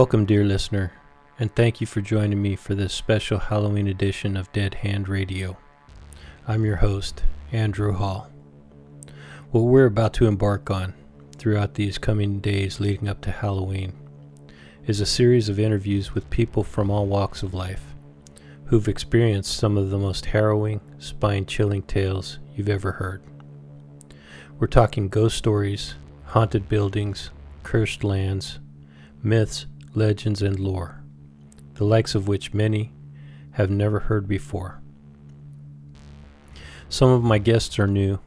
Welcome, dear listener, and thank you for joining me for this special Halloween edition of Dead Hand Radio. I'm your host, Andrew Hall. What we're about to embark on throughout these coming days leading up to Halloween is a series of interviews with people from all walks of life who've experienced some of the most harrowing, spine chilling tales you've ever heard. We're talking ghost stories, haunted buildings, cursed lands, myths, legends, and lore, the likes of which many have never heard before. Some of my guests are new,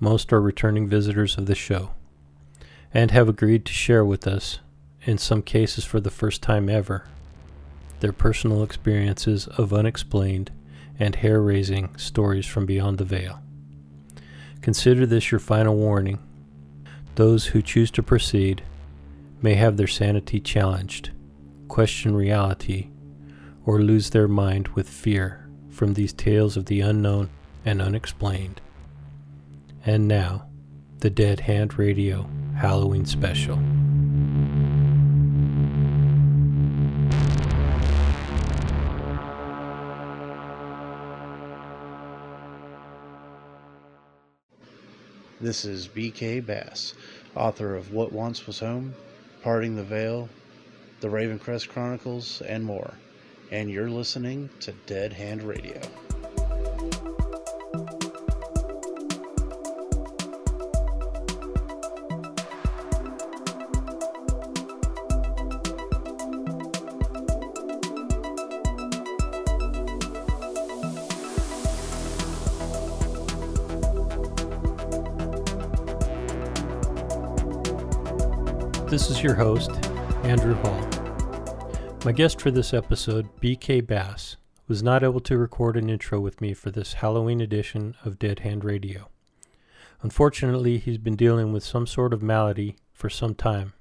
most are returning visitors of the show, and have agreed to share with us, in some cases for the first time ever, their personal experiences of unexplained and hair raising stories from beyond the veil. Consider this your final warning. Those who choose to proceed may have their sanity challenged, question reality, or lose their mind with fear from these tales of the unknown and unexplained. And now, the Dead Hand Radio Halloween Special. This is B.K. Bass, author of What Once Was Home, Parting the Veil, The Ravencrest Chronicles, and more. And you're listening to Dead Hand Radio. This is your host, Andrew Hall. My guest for this episode, BK Bass, was not able to record an intro with me for this Halloween edition of Dead Hand Radio. Unfortunately, he's been dealing with some sort of malady for some time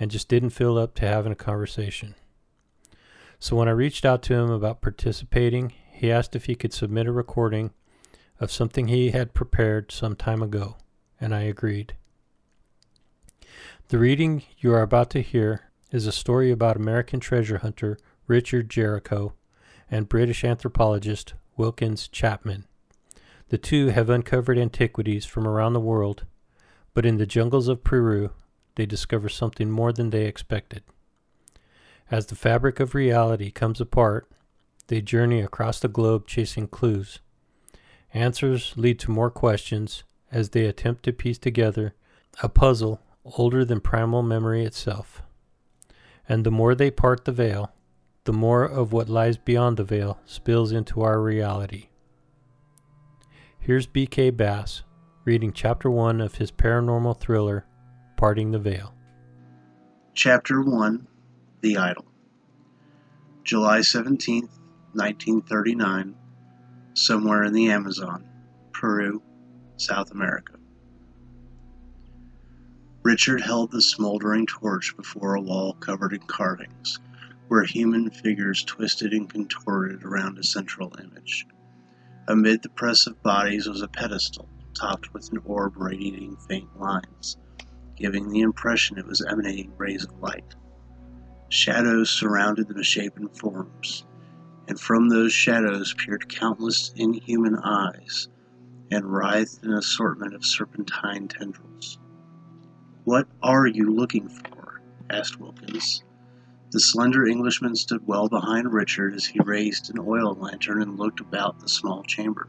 and just didn't feel up to having a conversation. So when I reached out to him about participating, he asked if he could submit a recording of something he had prepared some time ago, and I agreed. The reading you are about to hear is a story about American treasure hunter Richard Jericho and British anthropologist Wilkins Chapman. The two have uncovered antiquities from around the world, but in the jungles of Peru, they discover something more than they expected. As the fabric of reality comes apart, they journey across the globe chasing clues. Answers lead to more questions as they attempt to piece together a puzzle older than primal memory itself. And the more they part the veil, the more of what lies beyond the veil spills into our reality. Here's BK Bass reading Chapter 1 of his paranormal thriller, Parting the Veil. Chapter 1 The Idol. July 17th, 1939, somewhere in the Amazon, Peru, South America. Richard held the smoldering torch before a wall covered in carvings, where human figures twisted and contorted around a central image. Amid the press of bodies was a pedestal, topped with an orb radiating faint lines, giving the impression it was emanating rays of light. Shadows surrounded the misshapen forms, and from those shadows peered countless inhuman eyes and writhed an assortment of serpentine tendrils. What are you looking for? asked Wilkins. The slender Englishman stood well behind Richard as he raised an oil lantern and looked about the small chamber.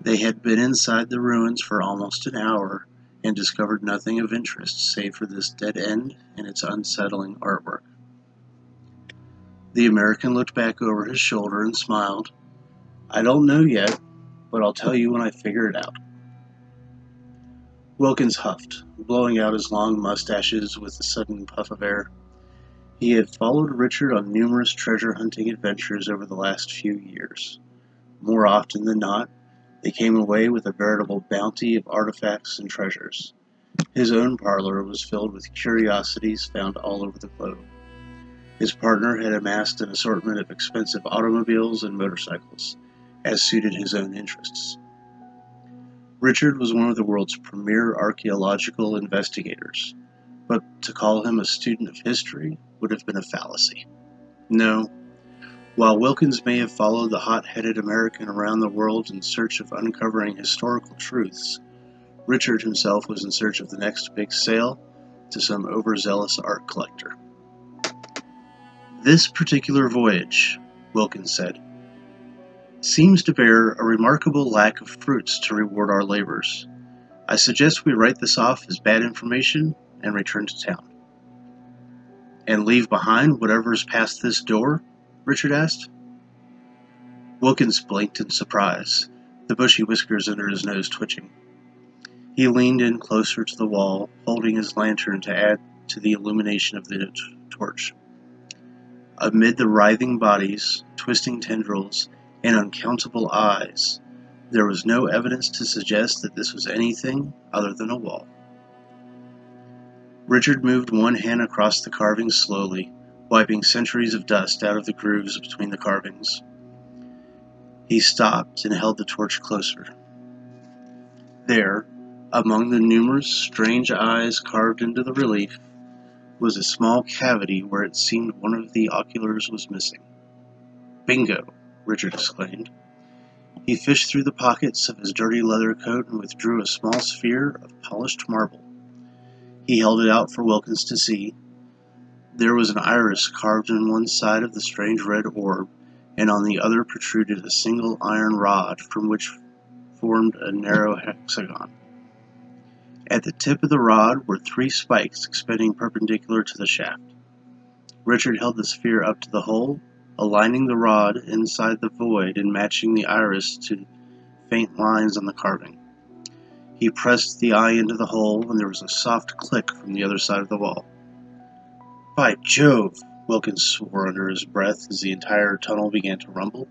They had been inside the ruins for almost an hour and discovered nothing of interest save for this dead end and its unsettling artwork. The American looked back over his shoulder and smiled. I don't know yet, but I'll tell you when I figure it out. Wilkins huffed, blowing out his long mustaches with a sudden puff of air. He had followed Richard on numerous treasure hunting adventures over the last few years. More often than not, they came away with a veritable bounty of artifacts and treasures. His own parlor was filled with curiosities found all over the globe. His partner had amassed an assortment of expensive automobiles and motorcycles, as suited his own interests. Richard was one of the world's premier archaeological investigators, but to call him a student of history would have been a fallacy. No, while Wilkins may have followed the hot headed American around the world in search of uncovering historical truths, Richard himself was in search of the next big sale to some overzealous art collector. This particular voyage, Wilkins said, seems to bear a remarkable lack of fruits to reward our labors. I suggest we write this off as bad information and return to town. And leave behind whatever's past this door? Richard asked. Wilkins blinked in surprise, the bushy whiskers under his nose twitching. He leaned in closer to the wall, holding his lantern to add to the illumination of the torch. Amid the writhing bodies, twisting tendrils, and uncountable eyes, there was no evidence to suggest that this was anything other than a wall. Richard moved one hand across the carvings slowly, wiping centuries of dust out of the grooves between the carvings. He stopped and held the torch closer. There, among the numerous strange eyes carved into the relief, was a small cavity where it seemed one of the oculars was missing. Bingo! Richard exclaimed. He fished through the pockets of his dirty leather coat and withdrew a small sphere of polished marble. He held it out for Wilkins to see. There was an iris carved in one side of the strange red orb, and on the other protruded a single iron rod from which formed a narrow hexagon. At the tip of the rod were three spikes extending perpendicular to the shaft. Richard held the sphere up to the hole, aligning the rod inside the void and matching the iris to faint lines on the carving. He pressed the eye into the hole, and there was a soft click from the other side of the wall. By Jove! Wilkins swore under his breath as the entire tunnel began to rumble.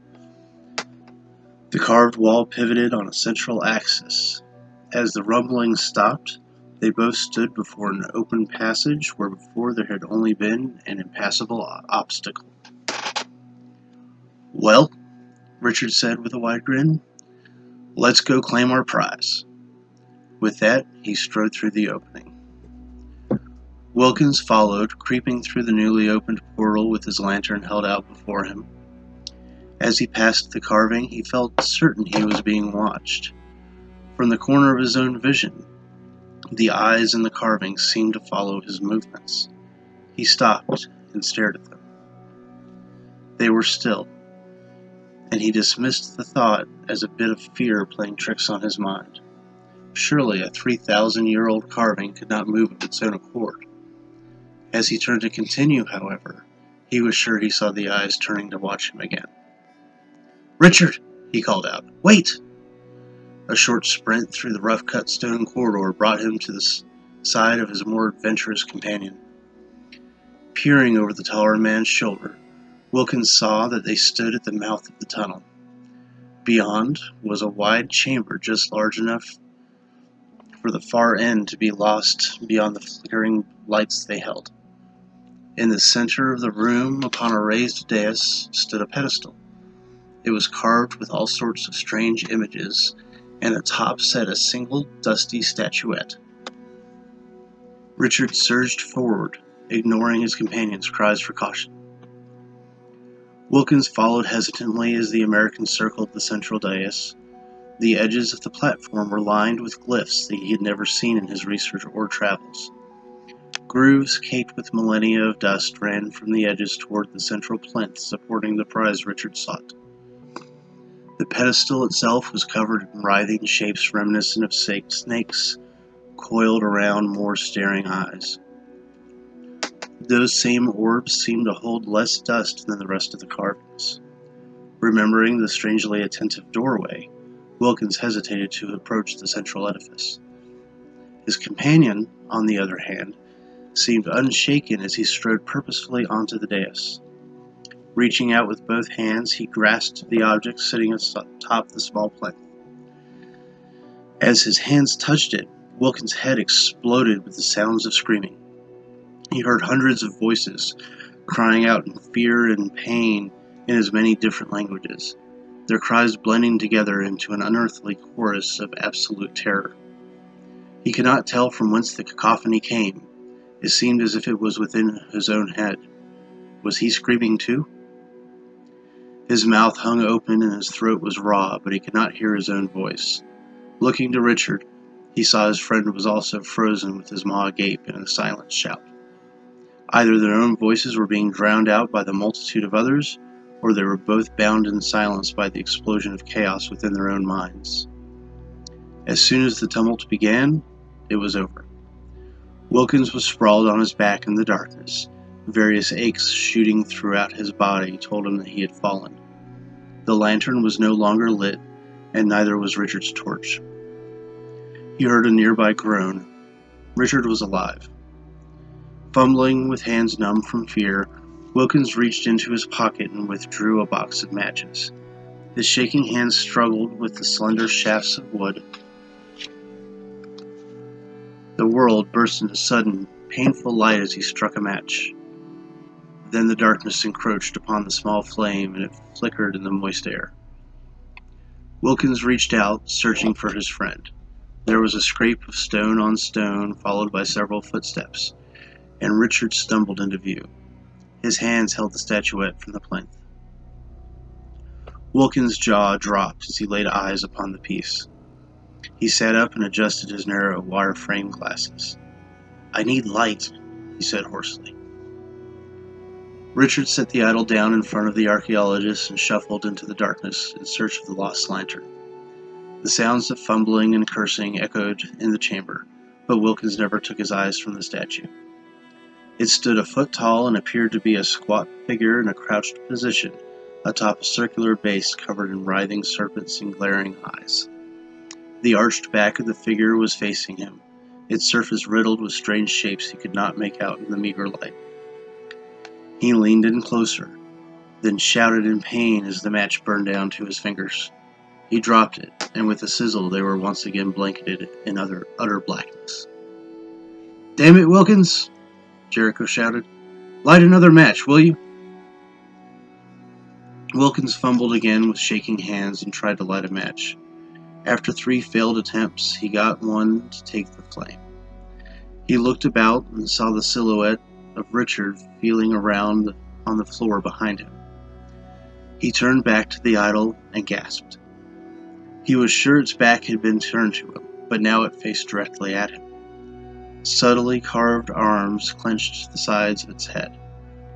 The carved wall pivoted on a central axis, as the rumbling stopped, they both stood before an open passage where before there had only been an impassable obstacle. Well, Richard said with a wide grin, let's go claim our prize. With that, he strode through the opening. Wilkins followed, creeping through the newly opened portal with his lantern held out before him. As he passed the carving, he felt certain he was being watched. From the corner of his own vision, the eyes in the carving seemed to follow his movements. He stopped and stared at them. They were still, and he dismissed the thought as a bit of fear playing tricks on his mind. Surely a 3,000 year old carving could not move of its own accord. As he turned to continue, however, he was sure he saw the eyes turning to watch him again. Richard! he called out. Wait! A short sprint through the rough cut stone corridor brought him to the side of his more adventurous companion. Peering over the taller man's shoulder, Wilkins saw that they stood at the mouth of the tunnel. Beyond was a wide chamber just large enough for the far end to be lost beyond the flickering lights they held. In the center of the room, upon a raised dais, stood a pedestal. It was carved with all sorts of strange images and atop sat a single dusty statuette. Richard surged forward, ignoring his companion's cries for caution. Wilkins followed hesitantly as the American circled the central dais. The edges of the platform were lined with glyphs that he had never seen in his research or travels. Grooves caked with millennia of dust ran from the edges toward the central plinth supporting the prize Richard sought. The pedestal itself was covered in writhing shapes reminiscent of snakes coiled around more staring eyes. Those same orbs seemed to hold less dust than the rest of the carvings. Remembering the strangely attentive doorway, Wilkins hesitated to approach the central edifice. His companion, on the other hand, seemed unshaken as he strode purposefully onto the dais. Reaching out with both hands, he grasped the object sitting atop the small plinth. As his hands touched it, Wilkins' head exploded with the sounds of screaming. He heard hundreds of voices crying out in fear and pain in as many different languages, their cries blending together into an unearthly chorus of absolute terror. He could not tell from whence the cacophony came. It seemed as if it was within his own head Was he screaming too? His mouth hung open and his throat was raw, but he could not hear his own voice. Looking to Richard, he saw his friend was also frozen with his maw agape in a silent shout. Either their own voices were being drowned out by the multitude of others, or they were both bound in silence by the explosion of chaos within their own minds. As soon as the tumult began, it was over. Wilkins was sprawled on his back in the darkness. Various aches shooting throughout his body told him that he had fallen. The lantern was no longer lit, and neither was Richard's torch. He heard a nearby groan. Richard was alive. Fumbling with hands numb from fear, Wilkins reached into his pocket and withdrew a box of matches. His shaking hands struggled with the slender shafts of wood. The world burst into sudden, painful light as he struck a match. Then the darkness encroached upon the small flame and it flickered in the moist air. Wilkins reached out, searching for his friend. There was a scrape of stone on stone, followed by several footsteps, and Richard stumbled into view. His hands held the statuette from the plinth. Wilkins' jaw dropped as he laid eyes upon the piece. He sat up and adjusted his narrow wire frame glasses. I need light, he said hoarsely. Richard set the idol down in front of the archaeologist and shuffled into the darkness in search of the lost lantern. The sounds of fumbling and cursing echoed in the chamber, but Wilkins never took his eyes from the statue. It stood a foot tall and appeared to be a squat figure in a crouched position atop a circular base covered in writhing serpents and glaring eyes. The arched back of the figure was facing him, its surface riddled with strange shapes he could not make out in the meager light. He leaned in closer, then shouted in pain as the match burned down to his fingers. He dropped it, and with a sizzle they were once again blanketed in utter, utter blackness. Damn it, Wilkins! Jericho shouted. Light another match, will you? Wilkins fumbled again with shaking hands and tried to light a match. After three failed attempts, he got one to take the flame. He looked about and saw the silhouette of Richard feeling around on the floor behind him. He turned back to the idol and gasped. He was sure its back had been turned to him, but now it faced directly at him. Subtly carved arms clenched the sides of its head.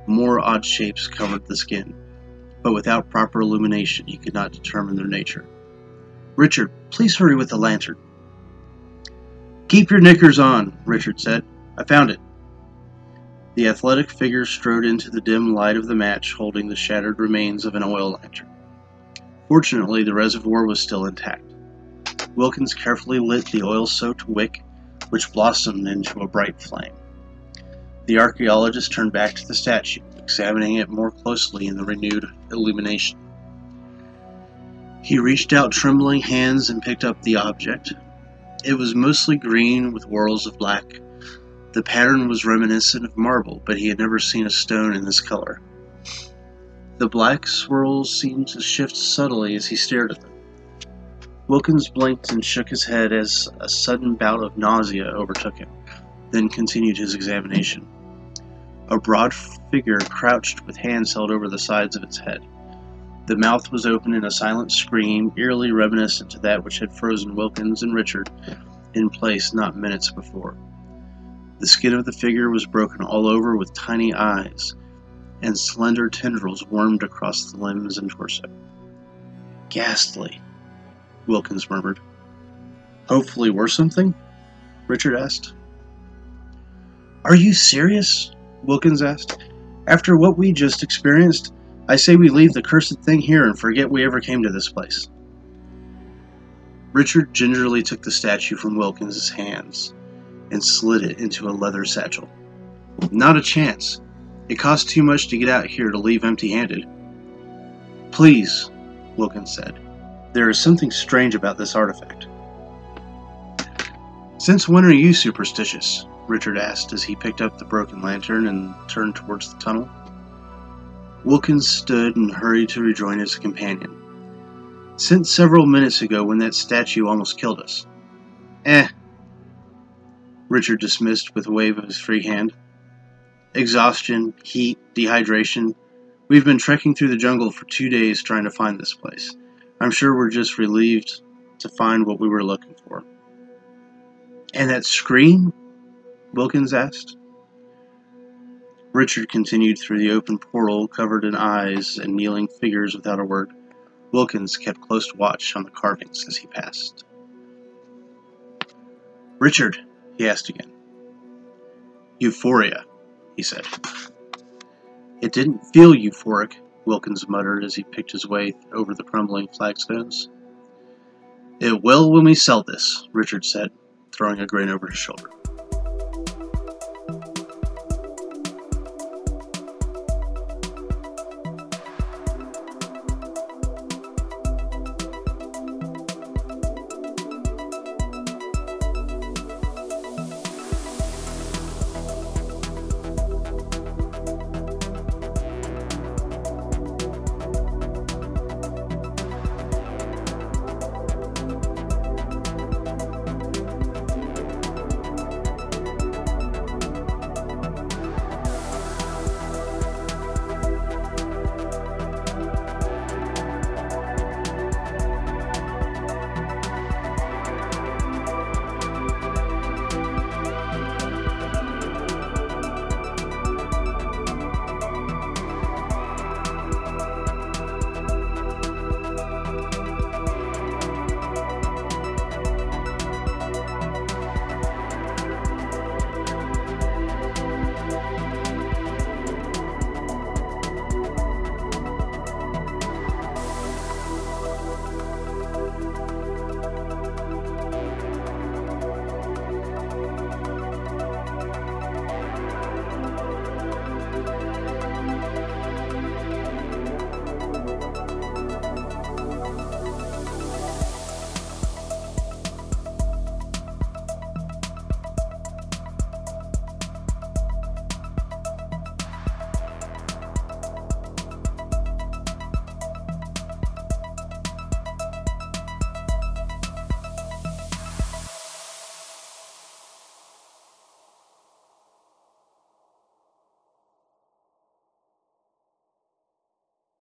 More odd shapes covered the skin, but without proper illumination he could not determine their nature. Richard, please hurry with the lantern. Keep your knickers on, Richard said. I found it. The athletic figure strode into the dim light of the match, holding the shattered remains of an oil lantern. Fortunately, the reservoir was still intact. Wilkins carefully lit the oil soaked wick, which blossomed into a bright flame. The archaeologist turned back to the statue, examining it more closely in the renewed illumination. He reached out trembling hands and picked up the object. It was mostly green with whorls of black. The pattern was reminiscent of marble, but he had never seen a stone in this color. The black swirls seemed to shift subtly as he stared at them. Wilkins blinked and shook his head as a sudden bout of nausea overtook him, then continued his examination. A broad figure crouched with hands held over the sides of its head. The mouth was open in a silent scream, eerily reminiscent to that which had frozen Wilkins and Richard in place not minutes before. The skin of the figure was broken all over with tiny eyes, and slender tendrils wormed across the limbs and torso. Ghastly, Wilkins murmured. Hopefully worth something? Richard asked. Are you serious? Wilkins asked. After what we just experienced, I say we leave the cursed thing here and forget we ever came to this place. Richard gingerly took the statue from Wilkins's hands and slid it into a leather satchel. Not a chance. It costs too much to get out here to leave empty handed. Please, Wilkins said. There is something strange about this artifact. Since when are you superstitious? Richard asked as he picked up the broken lantern and turned towards the tunnel. Wilkins stood and hurried to rejoin his companion. Since several minutes ago when that statue almost killed us. Eh. Richard dismissed with a wave of his free hand. Exhaustion, heat, dehydration. We've been trekking through the jungle for two days trying to find this place. I'm sure we're just relieved to find what we were looking for. And that scream? Wilkins asked. Richard continued through the open portal, covered in eyes and kneeling figures without a word. Wilkins kept close watch on the carvings as he passed. Richard, he asked again. Euphoria, he said. It didn't feel euphoric, Wilkins muttered as he picked his way over the crumbling flagstones. It will when we sell this, Richard said, throwing a grin over his shoulder.